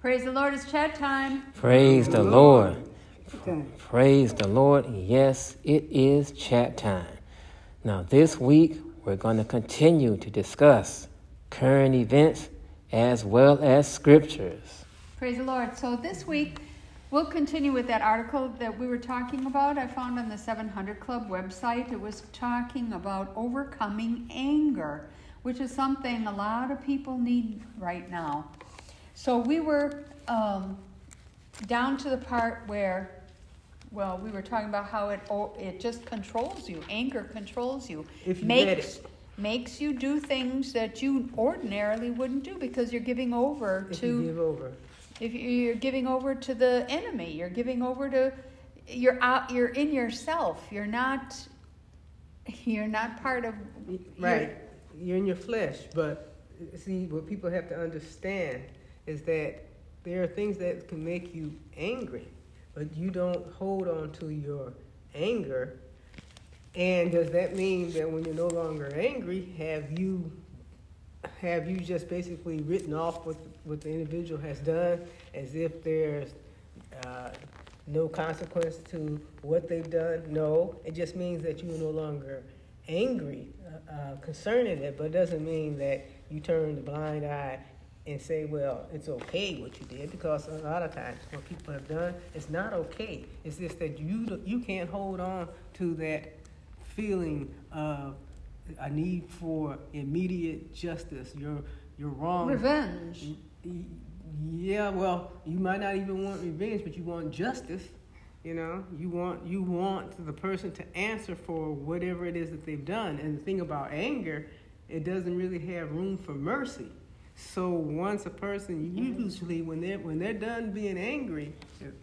Praise the Lord, it's chat time. Praise the Lord. Praise the Lord. Yes, it is chat time. Now, this week, we're going to continue to discuss current events as well as scriptures. Praise the Lord. So, this week, we'll continue with that article that we were talking about. I found on the 700 Club website. It was talking about overcoming anger, which is something a lot of people need right now. So, we were um, down to the part where well, we were talking about how it oh, it just controls you. Anger controls you. If you makes let it. makes you do things that you ordinarily wouldn't do because you're giving over If to you give over. if you- you're giving over to the enemy. You're giving over to you're out. You're in yourself. You're not. You're not part of. Right. You're in your flesh. But see, what people have to understand is that there are things that can make you angry, but you don't hold on to your anger. And does that mean that when you're no longer angry, have you have you just basically written off what what the individual has done as if there's uh, no consequence to what they've done? No, it just means that you are no longer angry uh, uh, concerning it, but it doesn't mean that you turn the blind eye and say, well, it's okay what you did, because a lot of times what people have done, it's not okay. It's just that you you can't hold on to that feeling of a need for immediate justice. You're you're wrong. Revenge. Yeah, well, you might not even want revenge, but you want justice. You know, you want you want the person to answer for whatever it is that they've done. And the thing about anger, it doesn't really have room for mercy. So once a person, usually when they're when they're done being angry, if,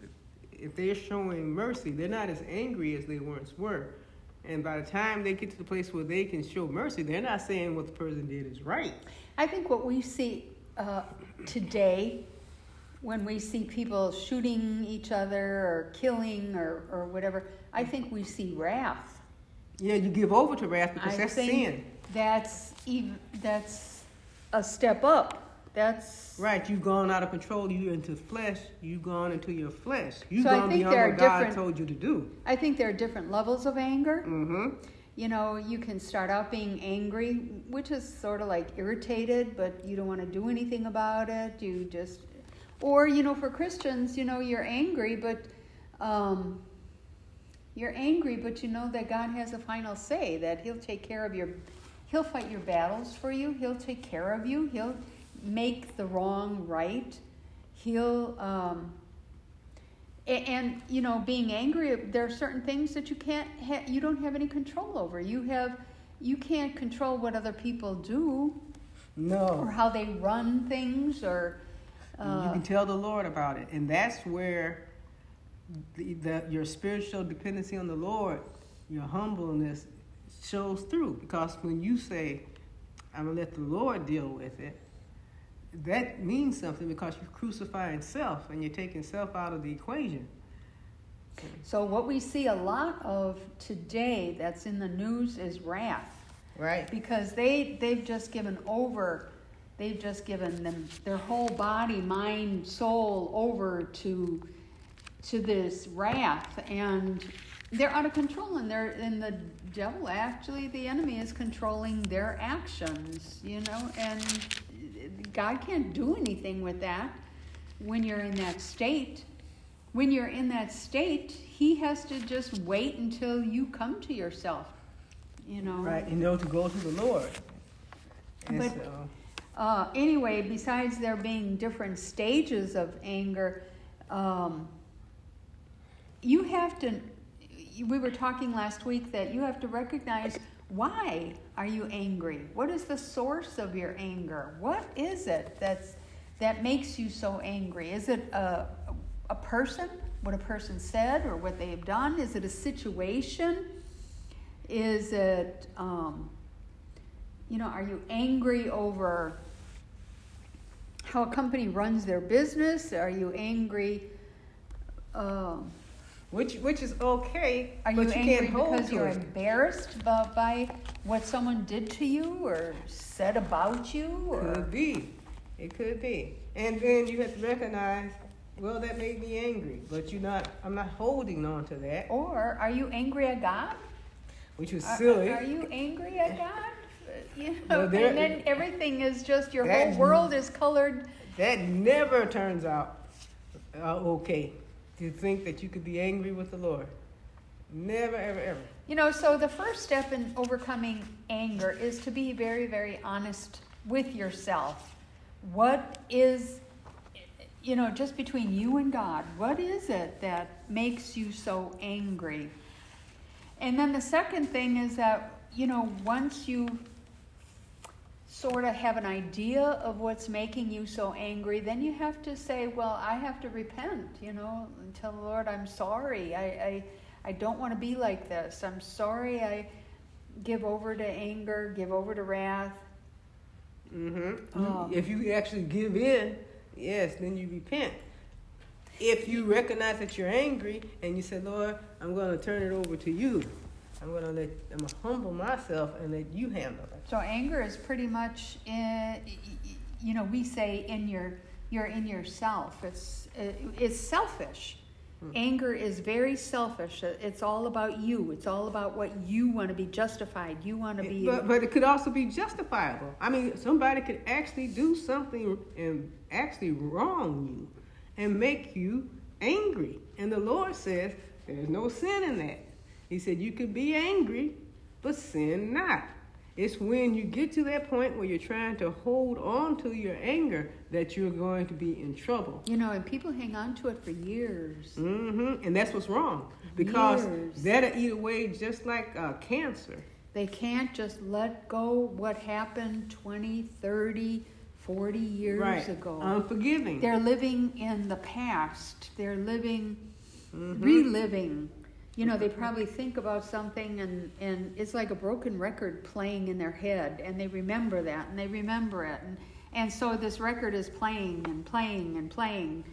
if they're showing mercy, they're not as angry as they once were. And by the time they get to the place where they can show mercy, they're not saying what the person did is right. I think what we see uh, today, when we see people shooting each other or killing or, or whatever, I think we see wrath. Yeah, you give over to wrath because I that's sin. That's even that's a step up. That's Right, you've gone out of control. You're into flesh. You've gone into your flesh. You've So I gone beyond what God told you to do. I think there are different levels of anger. Mm-hmm. You know, you can start out being angry, which is sort of like irritated, but you don't want to do anything about it. You just, or you know, for Christians, you know, you're angry, but um, you're angry, but you know that God has a final say. That He'll take care of your, He'll fight your battles for you. He'll take care of you. He'll make the wrong right. He'll. Um, and you know being angry there are certain things that you can't ha- you don't have any control over you have you can't control what other people do No. or how they run things or you uh, can tell the Lord about it, and that's where the, the your spiritual dependency on the Lord, your humbleness, shows through. Because when you say, "I'm gonna let the Lord deal with it," that means something because you're crucifying self and you're taking self out of the equation. so what we see a lot of today that's in the news is wrath Right. because they they've just given over they've just given them their whole body mind soul over to to this wrath and they're out of control and they're and the devil actually the enemy is controlling their actions you know and god can't do anything with that when you're in that state when you're in that state he has to just wait until you come to yourself you know Right, and know to go to the Lord. And But- so, uh, anyway, besides there being different stages of anger, um, you have to. We were talking last week that you have to recognize why are you angry? What is the source of your anger? What is it that's that makes you so angry? Is it a a person? What a person said or what they have done? Is it a situation? Is it um, you know, are you angry over how a company runs their business? Are you angry? Um, which which is okay, are but you angry can't hold because you're it. embarrassed by, by what someone did to you or said about you? Or Could be. It could be. And then you have to recognize, well, that made me angry, but you're not. I'm not holding on to that. Or are you angry at God? Which is silly. Are, are you angry at God? You know, well, there, and then everything is just your whole world is colored. That never turns out uh, okay. To think that you could be angry with the Lord, never, ever, ever. You know, so the first step in overcoming anger is to be very, very honest with yourself. What is, you know, just between you and God, what is it that makes you so angry? And then the second thing is that, you know, once you sort of have an idea of what's making you so angry, then you have to say, well, I have to repent, you know, and tell the Lord, I'm sorry. I, I I don't want to be like this. I'm sorry I give over to anger, give over to wrath. Mm-hmm. Um, if you actually give in, yes, then you repent. If you recognize that you're angry and you say, Lord, I'm going to turn it over to you. I'm going to let, I'm to humble myself and let you handle it. So anger is pretty much, in, you know, we say in your, you're in yourself. It's, it's selfish. Hmm. Anger is very selfish. It's all about you. It's all about what you want to be justified. You want to be. But, but it could also be justifiable. I mean, somebody could actually do something and actually wrong you and make you angry. And the Lord says there's no sin in that. He said you could be angry, but sin not. It's when you get to that point where you're trying to hold on to your anger that you're going to be in trouble. You know, and people hang on to it for years. Mm-hmm. And that's what's wrong because years. that'll eat away just like uh, cancer. They can't just let go what happened 20, 30, 40 years right. ago. Unforgiving. They're living in the past. They're living, mm-hmm. reliving you know, they probably think about something and, and it's like a broken record playing in their head and they remember that and they remember it. And, and so this record is playing and playing and playing.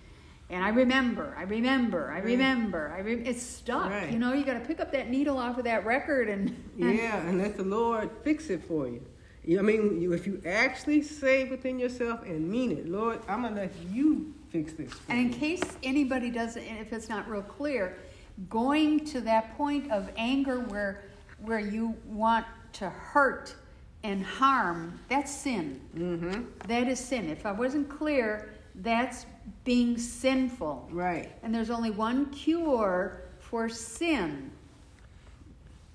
And I remember, I remember, I remember. I re- it's stuck. Right. You know, you got to pick up that needle off of that record and, and yeah, and let the Lord fix it for you. I mean, if you actually say within yourself and mean it, Lord, I'm gonna let you fix this. and in case anybody doesn't, if it's not real clear, going to that point of anger where where you want to hurt and harm that's sin. Mm-hmm. that is sin. If i wasn't clear that's being sinful. Right. And there's only one cure for sin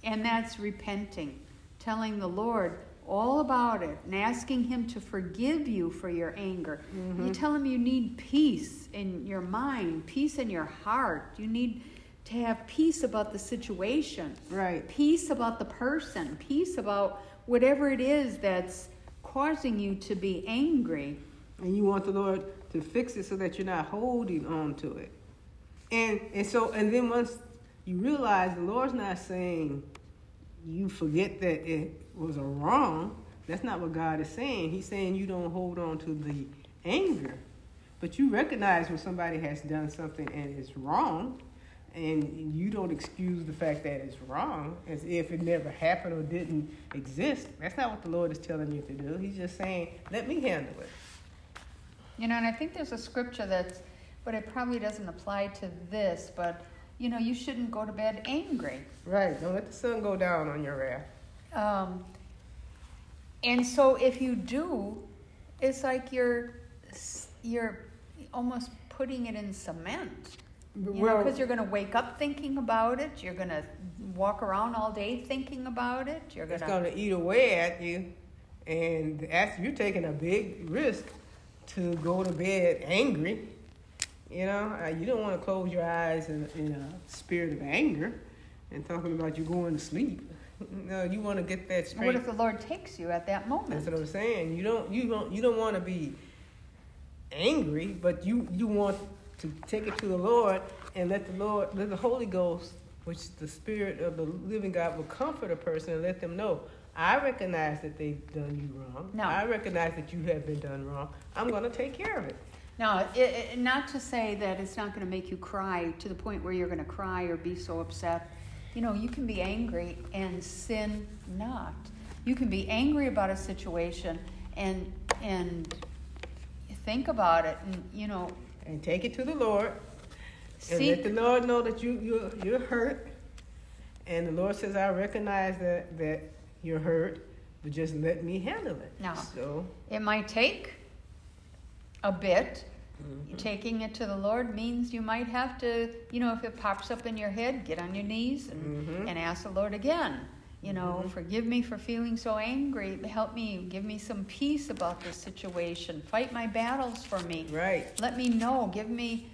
and that's repenting telling the lord all about it and asking him to forgive you for your anger. Mm-hmm. you tell him you need peace in your mind peace in your heart. You need to have peace about the situation. Right. Peace about the person. Peace about whatever it is that's causing you to be angry. And you want the Lord to fix it so that you're not holding on to it. And and so and then once you realize the Lord's not saying you forget that it was a wrong. That's not what God is saying. He's saying you don't hold on to the anger. But you recognize when somebody has done something and it's wrong and you don't excuse the fact that it's wrong as if it never happened or didn't exist. That's not what the Lord is telling you to do. He's just saying, let me handle it. You know, and I think there's a scripture that's, but it probably doesn't apply to this, but, you know, you shouldn't go to bed angry. Right. Don't let the sun go down on your wrath. Um, and so if you do, it's like you're, you're almost putting it in cement you well, because you're going to wake up thinking about it. You're going to walk around all day thinking about it. You're going to. It's going to eat away at you, and after you're taking a big risk to go to bed angry. You know, uh, you don't want to close your eyes in, in a spirit of anger and talking about you going to sleep. No, you want to get that straight. What if the Lord takes you at that moment? That's what I'm saying. You don't you don't you don't want to be angry, but you you want to take it to the Lord and let the Lord, let the Holy Ghost, which is the Spirit of the living God will comfort a person and let them know, I recognize that they've done you wrong. No. I recognize that you have been done wrong. I'm going to take care of it. Now, it, it, not to say that it's not going to make you cry to the point where you're going to cry or be so upset. You know, you can be angry and sin not. You can be angry about a situation and and think about it, and you know, and take it to the Lord, and see, let the Lord know that you you you're hurt, and the Lord says, "I recognize that that you're hurt, but just let me handle it." Now, So it might take a bit. Mm-hmm. Taking it to the Lord means you might have to, you know, if it pops up in your head, get on your knees and, Mhm. and ask the Lord again. You know, Mhm. forgive me for feeling so angry. Help me, give me some peace about this situation. Fight my battles for me. right, Let me know. Give me,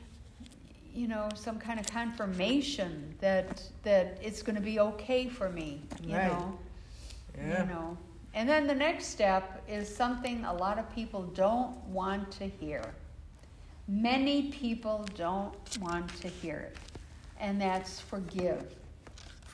you know, some kind of confirmation that that it's going to be okay for me. You Right. know yeah, you know and then the next step is something a lot of people don't want to hear many people don't want to hear it and that's forgive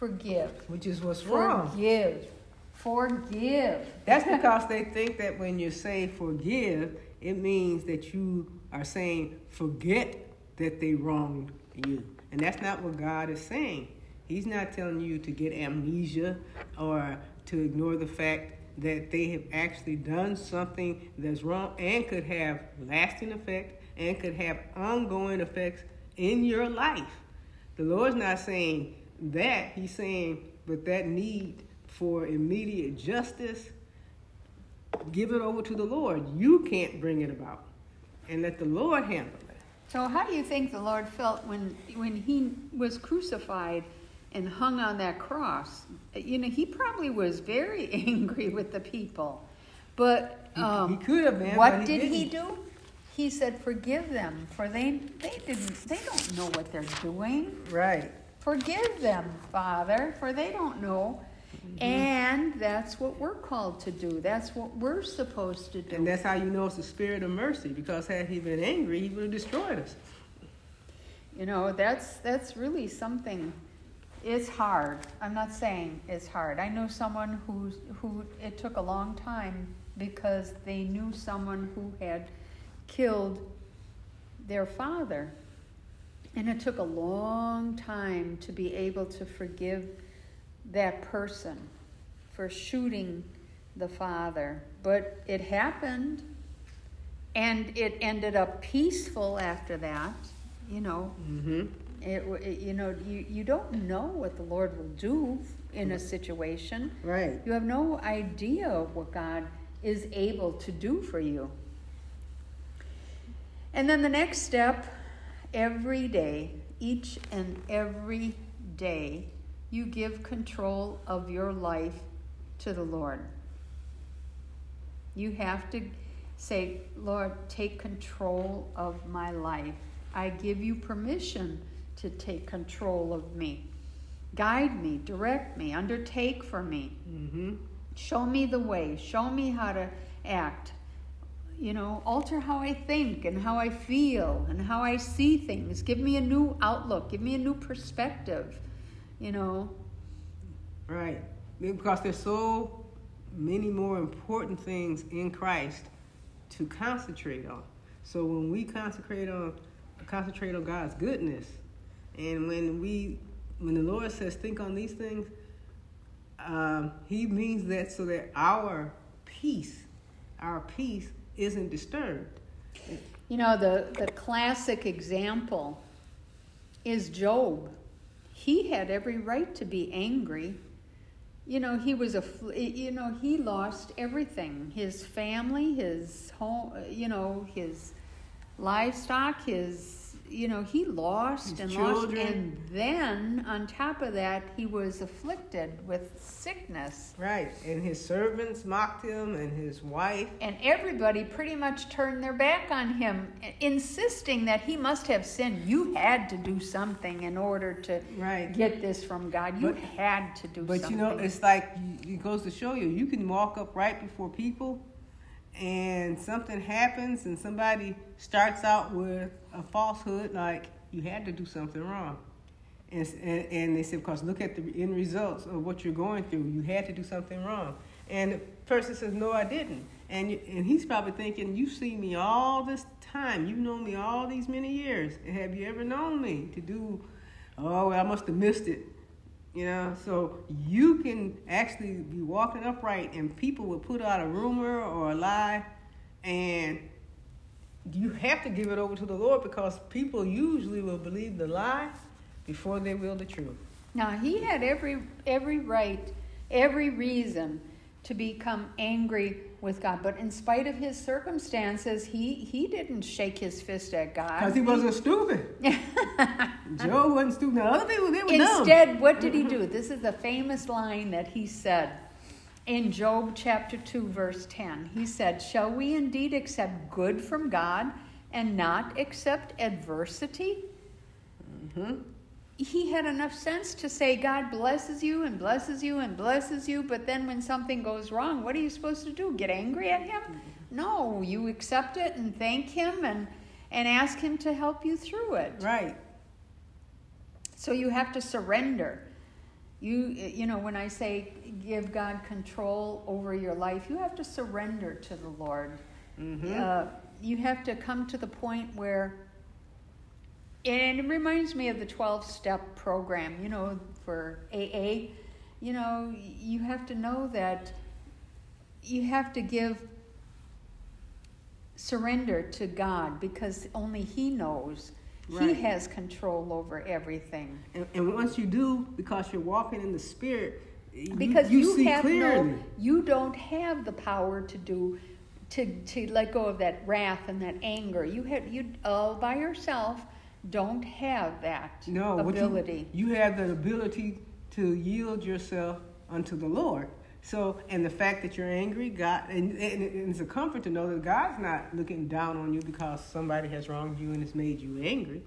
forgive which is what's wrong. forgive forgive That's because they think that when you say forgive, it means that you are saying forget that they wronged you. And that's not what God is saying. He's not telling you to get amnesia or to ignore the fact that they have actually done something that's wrong and could have lasting effect and could have ongoing effects in your life. The Lord's not saying that. He's saying, but that need for immediate justice, give it over to the Lord. You can't bring it about. And let the Lord handle it. so how do you think the lord felt when when he was crucified and hung on that cross you know he probably was very angry with the people but He, um, he could have been. what but did he didn't. do? He said, "Forgive them, for they they didn't they don't know what they're doing. Right. Forgive them, Father, for they don't know." Mm-hmm. And that's what we're called to do. That's what we're supposed to do. And that's how you know it's the spirit of mercy, because had he been angry, he would have destroyed us. You know, that's that's really something. It's hard. I'm not saying it's hard. I know someone who's who it took a long time because they knew someone who had killed their father. And it took a long time to be able to forgive that person for shooting the father. But it happened and it ended up peaceful after that, you know. Mm-hmm. It, it, you know, you, you don't know what the Lord will do in a situation. Right. You have no idea what God is able to do for you. And then the next step, every day, each and every day, you give control of your life to the Lord. You have to say, Lord, take control of my life. I give you permission to take control of me. Guide me, direct me, undertake for me. Mm-hmm. Show me the way, show me how to act. You know, alter how I think and how I feel and how I see things. Give me a new outlook, give me a new perspective. You know, Right. Because there's so many more important things in Christ to concentrate on. So when we concentrate on concentrate on God's goodness, and when we when the Lord says think on these things, um, He means that so that our peace, our peace isn't disturbed. You know, the, the classic example is Job. He had every right to be angry. You know, he was a, you know, he lost everything his family, his home, you know, his livestock, his, you know, he lost His and children. lost. And then on top of that, he was afflicted with sickness. Right. And his servants mocked him, and his wife. And everybody pretty much turned their back on him, insisting that he must have sinned. You had to do something in order to Right. get this from God. You But- had to do But something. you know, it's like it goes to show you, you can walk up right before people, and something happens, and somebody starts out with a falsehood, like you had to do something wrong, and and, and they say, because look at the end results of what you're going through, you had to do something wrong, and the person says, no, I didn't, and and he's probably thinking, you've seen me all this time, you've known me all these many years, have you ever known me to do? Oh, I must have missed it. You know, so you can actually be walking upright, and people will put out a rumor or a lie, and you have to give it over to the Lord because people usually will believe the lie before they will the truth. Now he had every every right, every reason to become angry with God, but in spite of his circumstances, he he didn't shake his fist at God. Because he wasn't stupid. Job wasn't stupid. Now, other people they were Instead, dumb. what did he do? This is a famous line that he said in Job chapter 2, verse 10. He said, Shall we indeed accept good from God and not accept adversity? hmm He had enough sense to say, God blesses you and blesses you and blesses you, but then when something goes wrong, what are you supposed to do? Get angry at Him? No, you accept it and thank Him and, and ask Him to help you through it. Right. So you have to surrender. You you know when I say give God control over your life, you have to surrender to the Lord. hmm Uh, you have to come to the point where and it reminds me of the 12 step program, you know, for AA. You know, you have to know that you have to give surrender to God because only He knows. He has control over everything. And, and once you do, because you're walking in the Spirit, you- because you, have clearly. no you don't have the power to do to to let go of that wrath and that anger you have you all by yourself don't have that No, what you- ability You, have the ability to yield yourself unto the Lord. So, and the fact that you're angry, God, and, and it's a comfort to know that God's not looking down on you because somebody has wronged you and it's made you angry.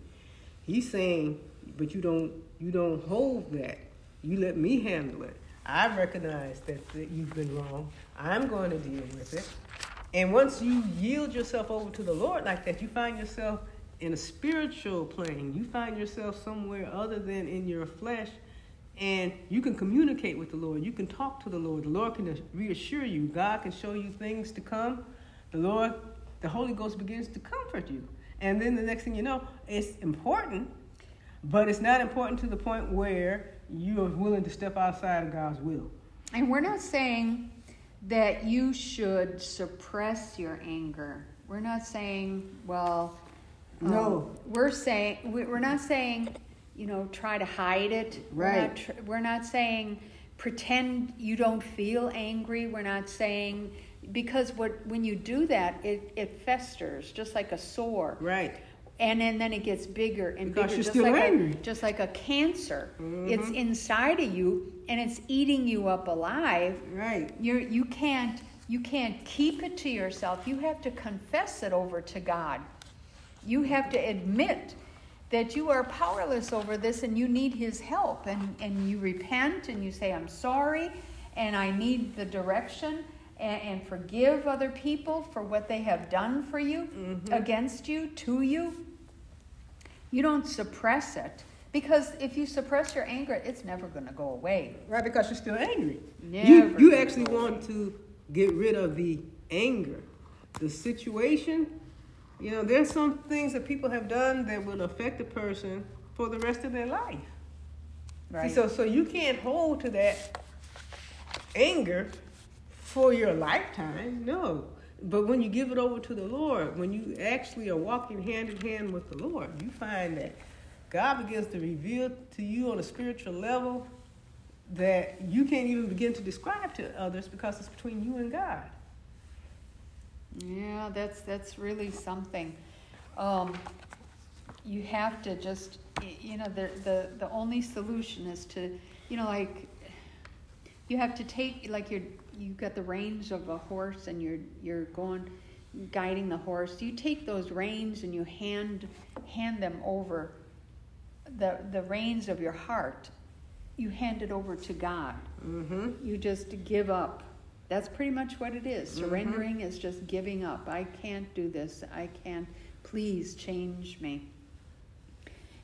He's saying, but you don't, you don't hold that. You let me handle it. I recognize that, that you've been wrong. I'm going to deal with it. And once you yield yourself over to the Lord like that, you find yourself in a spiritual plane. You find yourself somewhere other than in your flesh, and you can communicate with the Lord. You can talk to the Lord. The Lord can reassure you. God can show you things to come. The Lord, the Holy Ghost begins to comfort you. And then the next thing you know, it's important, but it's not important to the point where you are willing to step outside of God's will. and we're not saying that you should suppress your anger we're not saying well um, No. we're saying we- we're not saying you know try to hide it we're not, Right. tr- we're not saying pretend you don't feel angry we're not saying because what when you do that it, it festers just like a sore Right. and then, then it gets bigger and Because bigger you're just still like angry. a just like a cancer it's Mhm. inside of you and it's eating you up alive Right. you're you can't you can't keep it to yourself you have to confess it over to god you have to admit that you are powerless over this and you need his help and, and you repent and you say i'm sorry and i need the direction and, and forgive other people for what they have done for you Mhm. against you to you you don't suppress it because if you suppress your anger it's never going to go away Right, because you're still angry. Never you you actually want to get rid of the anger, the situation. You know, there's some things that people have done that will affect a person for the rest of their life. See, right so so you can't hold to that anger for your lifetime. No. But when you give it over to the Lord, when you actually are walking hand in hand with the Lord, you find that God begins to reveal to you on a spiritual level that you can't even begin to describe to others because it's between you and God. Yeah, that's that's really something. Um, you have to just, you know, the the the only solution is to, you know, like you have to take like you're you've got the reins of a horse and you're you're going guiding the horse. You take those reins and you hand hand them over the the reins of your heart. You hand it over to God Mm-hmm. you just give up. That's pretty much what it is. Mhm. Surrendering is just giving up. I can't do this. I can't. Please change me.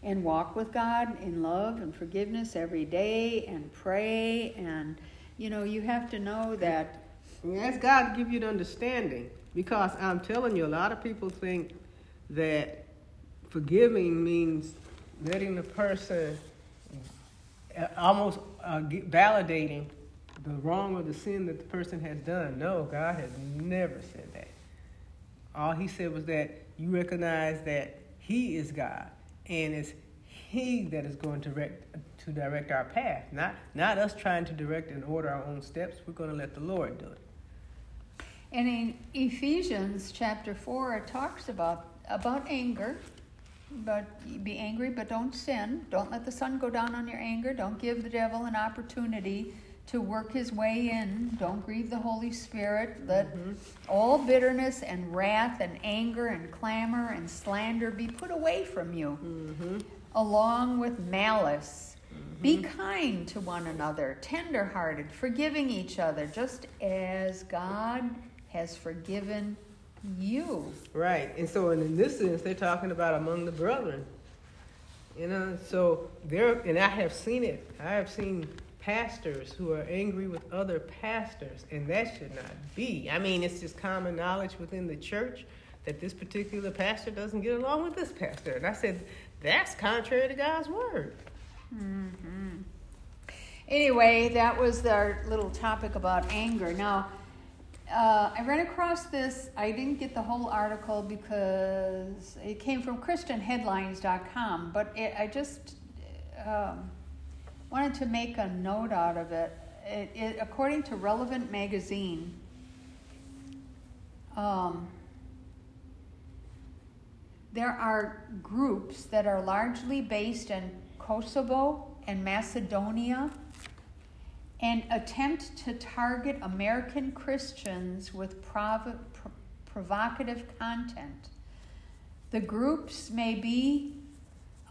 And walk with God in love and forgiveness every day and pray. And, you know, you have to know that. And ask God to give you the understanding. Because I'm telling you, a lot of people think that forgiving means letting the person uh, almost uh, validating the wrong or the sin that the person has done. No, God has never said that. All He said was that you recognize that He is God, and it's He that is going to direct to direct our path, not not us trying to direct and order our own steps. We're going to let the Lord do it. And in Ephesians chapter four, it talks about about anger. But be angry, but don't sin. Don't let the sun go down on your anger. Don't give the devil an opportunity to work his way in. Don't grieve the Holy Spirit. Let mm-hmm. all bitterness and wrath and anger and clamor and slander be put away from you, mm-hmm. along with malice. Mm-hmm. Be kind to one another, tenderhearted, forgiving each other, just as God has forgiven you. Right. And so in this sense, they're talking about among the brethren. You know, so there, and I have seen it. I have seen pastors who are angry with other pastors, and that should not be. I mean, it's just common knowledge within the church that this particular pastor doesn't get along with this pastor. And I said, that's contrary to God's word. Mm-hmm. Anyway, that was our little topic about anger. Now, uh, I ran across this. I didn't get the whole article because it came from ChristianHeadlines.com, but it, I just um, wanted to make a note out of it. It, it according to Relevant Magazine, um, there are groups that are largely based in Kosovo and Macedonia and attempt to target American Christians with prov- provocative content. The groups may be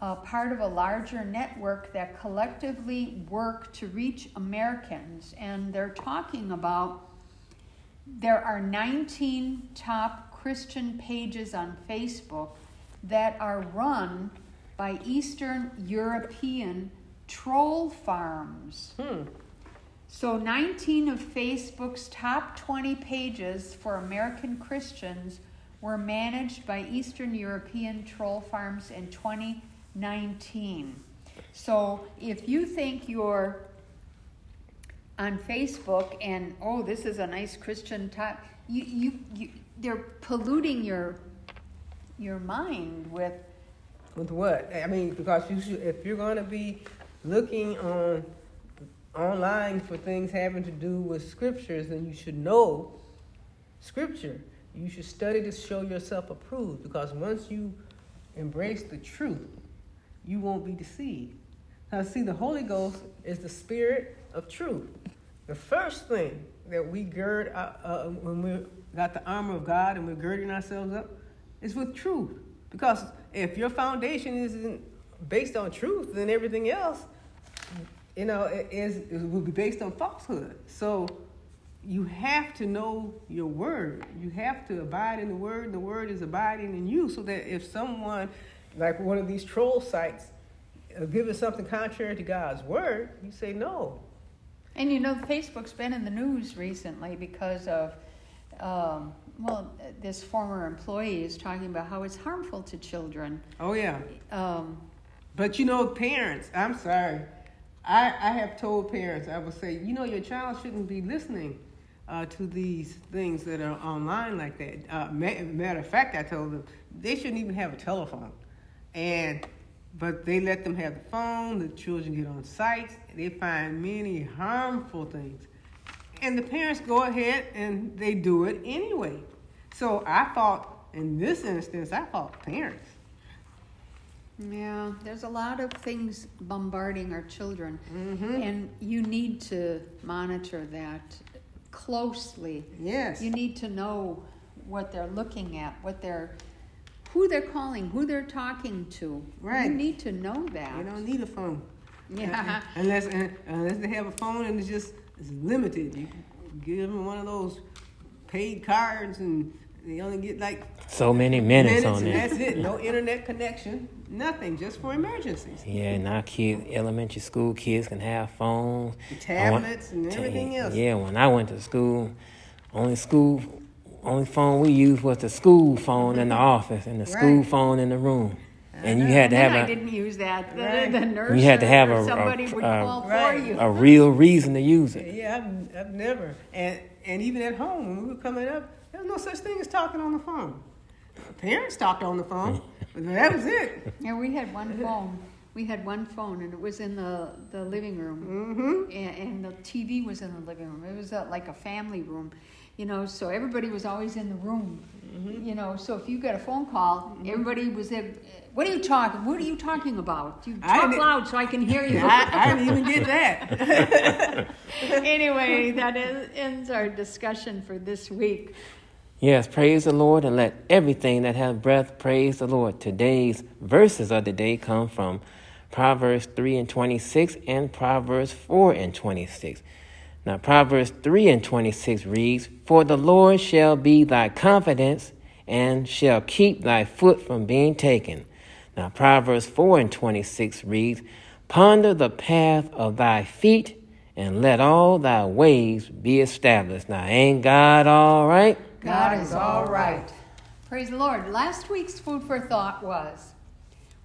uh, part of a larger network that collectively work to reach Americans. And they're talking about there are 19 top Christian pages on Facebook that are run by Eastern European troll farms. Hmm. So, 19 of Facebook's top 20 pages for American Christians were managed by Eastern European troll farms, and 20 19. So if you think you're on Facebook and oh, this is a nice Christian top, you, you, you they're polluting your your mind with with what? I mean, because you should, if you're gonna be looking on online for things having to do with scriptures, then you should know scripture. You should study to show yourself approved because once you embrace the truth, you won't be deceived. Now, see, the Holy Ghost is the spirit of truth. The first thing that we gird uh, uh, when we got the armor of God and we're girding ourselves up is with truth. Because if your foundation isn't based on truth, then everything else you know, is, is will be based on falsehood. So you have to know your word. You have to abide in the word. The word is abiding in you, so that if someone, like one of these troll sites, uh, gives something contrary to God's word, you say no. And you know, Facebook's been in the news recently because of, um, well, this former employee is talking about how it's harmful to children. Oh yeah. Um, but you know, parents, I'm sorry I, I have told parents, I would say, you know, your child shouldn't be listening uh, to these things that are online like that. Uh, matter of fact, I told them they shouldn't even have a telephone. And but they let them have the phone. The children get on sites. They find many harmful things, and the parents go ahead and they do it anyway. So I thought, in this instance, I thought parents yeah, there's a lot of things bombarding our children, mm-hmm. and you need to monitor that closely. Yes. You need to know what they're looking at, what they're, who they're calling, who they're talking to. Right. You need to know that. You don't need a phone. Yeah. unless uh, unless they have a phone and it's just it's limited. You give them one of those paid cards and they only get like so many minutes, minutes on there. That's it. No internet connection. Nothing. Just for emergencies. Yeah, now kids, elementary school kids can have phones, tablets, and everything else. Yeah, when I went to school, only school, only phone we used was the school phone in the office and the school phone in the room. And you had to have I a. didn't use that. The, right. the nurse you had to have a, somebody a, would a, call right. for you. A real reason to use it. Yeah, I've, I've never. And and even at home when we were coming up, there was no such thing as talking on the phone. Parents talked on the phone. but that was it. Yeah, we had one phone. We had one phone, and it was in the, the living room, Mm-hmm. and, and the TV was in the living room. It was uh like a family room, you know. So everybody was always in the room, Mm-hmm. you know. So if you got a phone call, everybody was there. What are you talking? What are you talking about? You I talk loud so I can hear you. I, I didn't even get that. anyway, that is, ends our discussion for this week. Yes, praise the Lord and let everything that has breath praise the Lord. Today's verses of the day come from Proverbs 3 and 26 and Proverbs 4 and 26. Now, Proverbs 3 and 26 reads, For the Lord shall be thy confidence and shall keep thy foot from being taken. Now, Proverbs 4 and 26 reads, Ponder the path of thy feet and let all thy ways be established. Now, ain't God all right? God is all right. Praise the Lord. Last week's food for thought was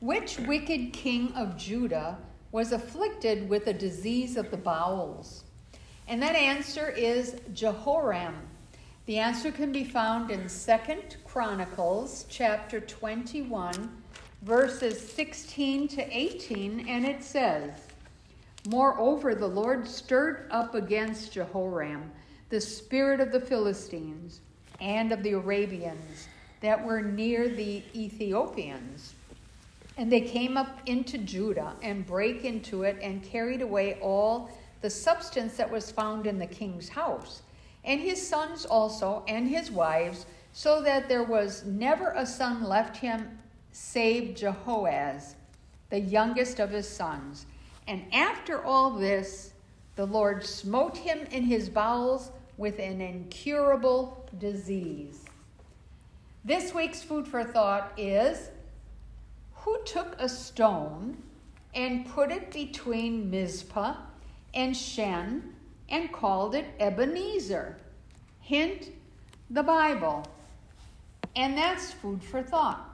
Which wicked king of Judah was afflicted with a disease of the bowels? And that answer is Jehoram. The answer can be found in Second Chronicles chapter 21 verses 16 to 18 and it says Moreover the Lord stirred up against Jehoram the spirit of the Philistines and of the Arabians that were near the Ethiopians. And they came up into Judah and brake into it and carried away all the substance that was found in the king's house, and his sons also, and his wives, so that there was never a son left him save Jehoaz, the youngest of his sons. And after all this, the Lord smote him in his bowels with an incurable disease. This week's food for thought is Who took a stone and put it between Mizpah and Shen and called it Ebenezer? Hint, the Bible. And that's food for thought.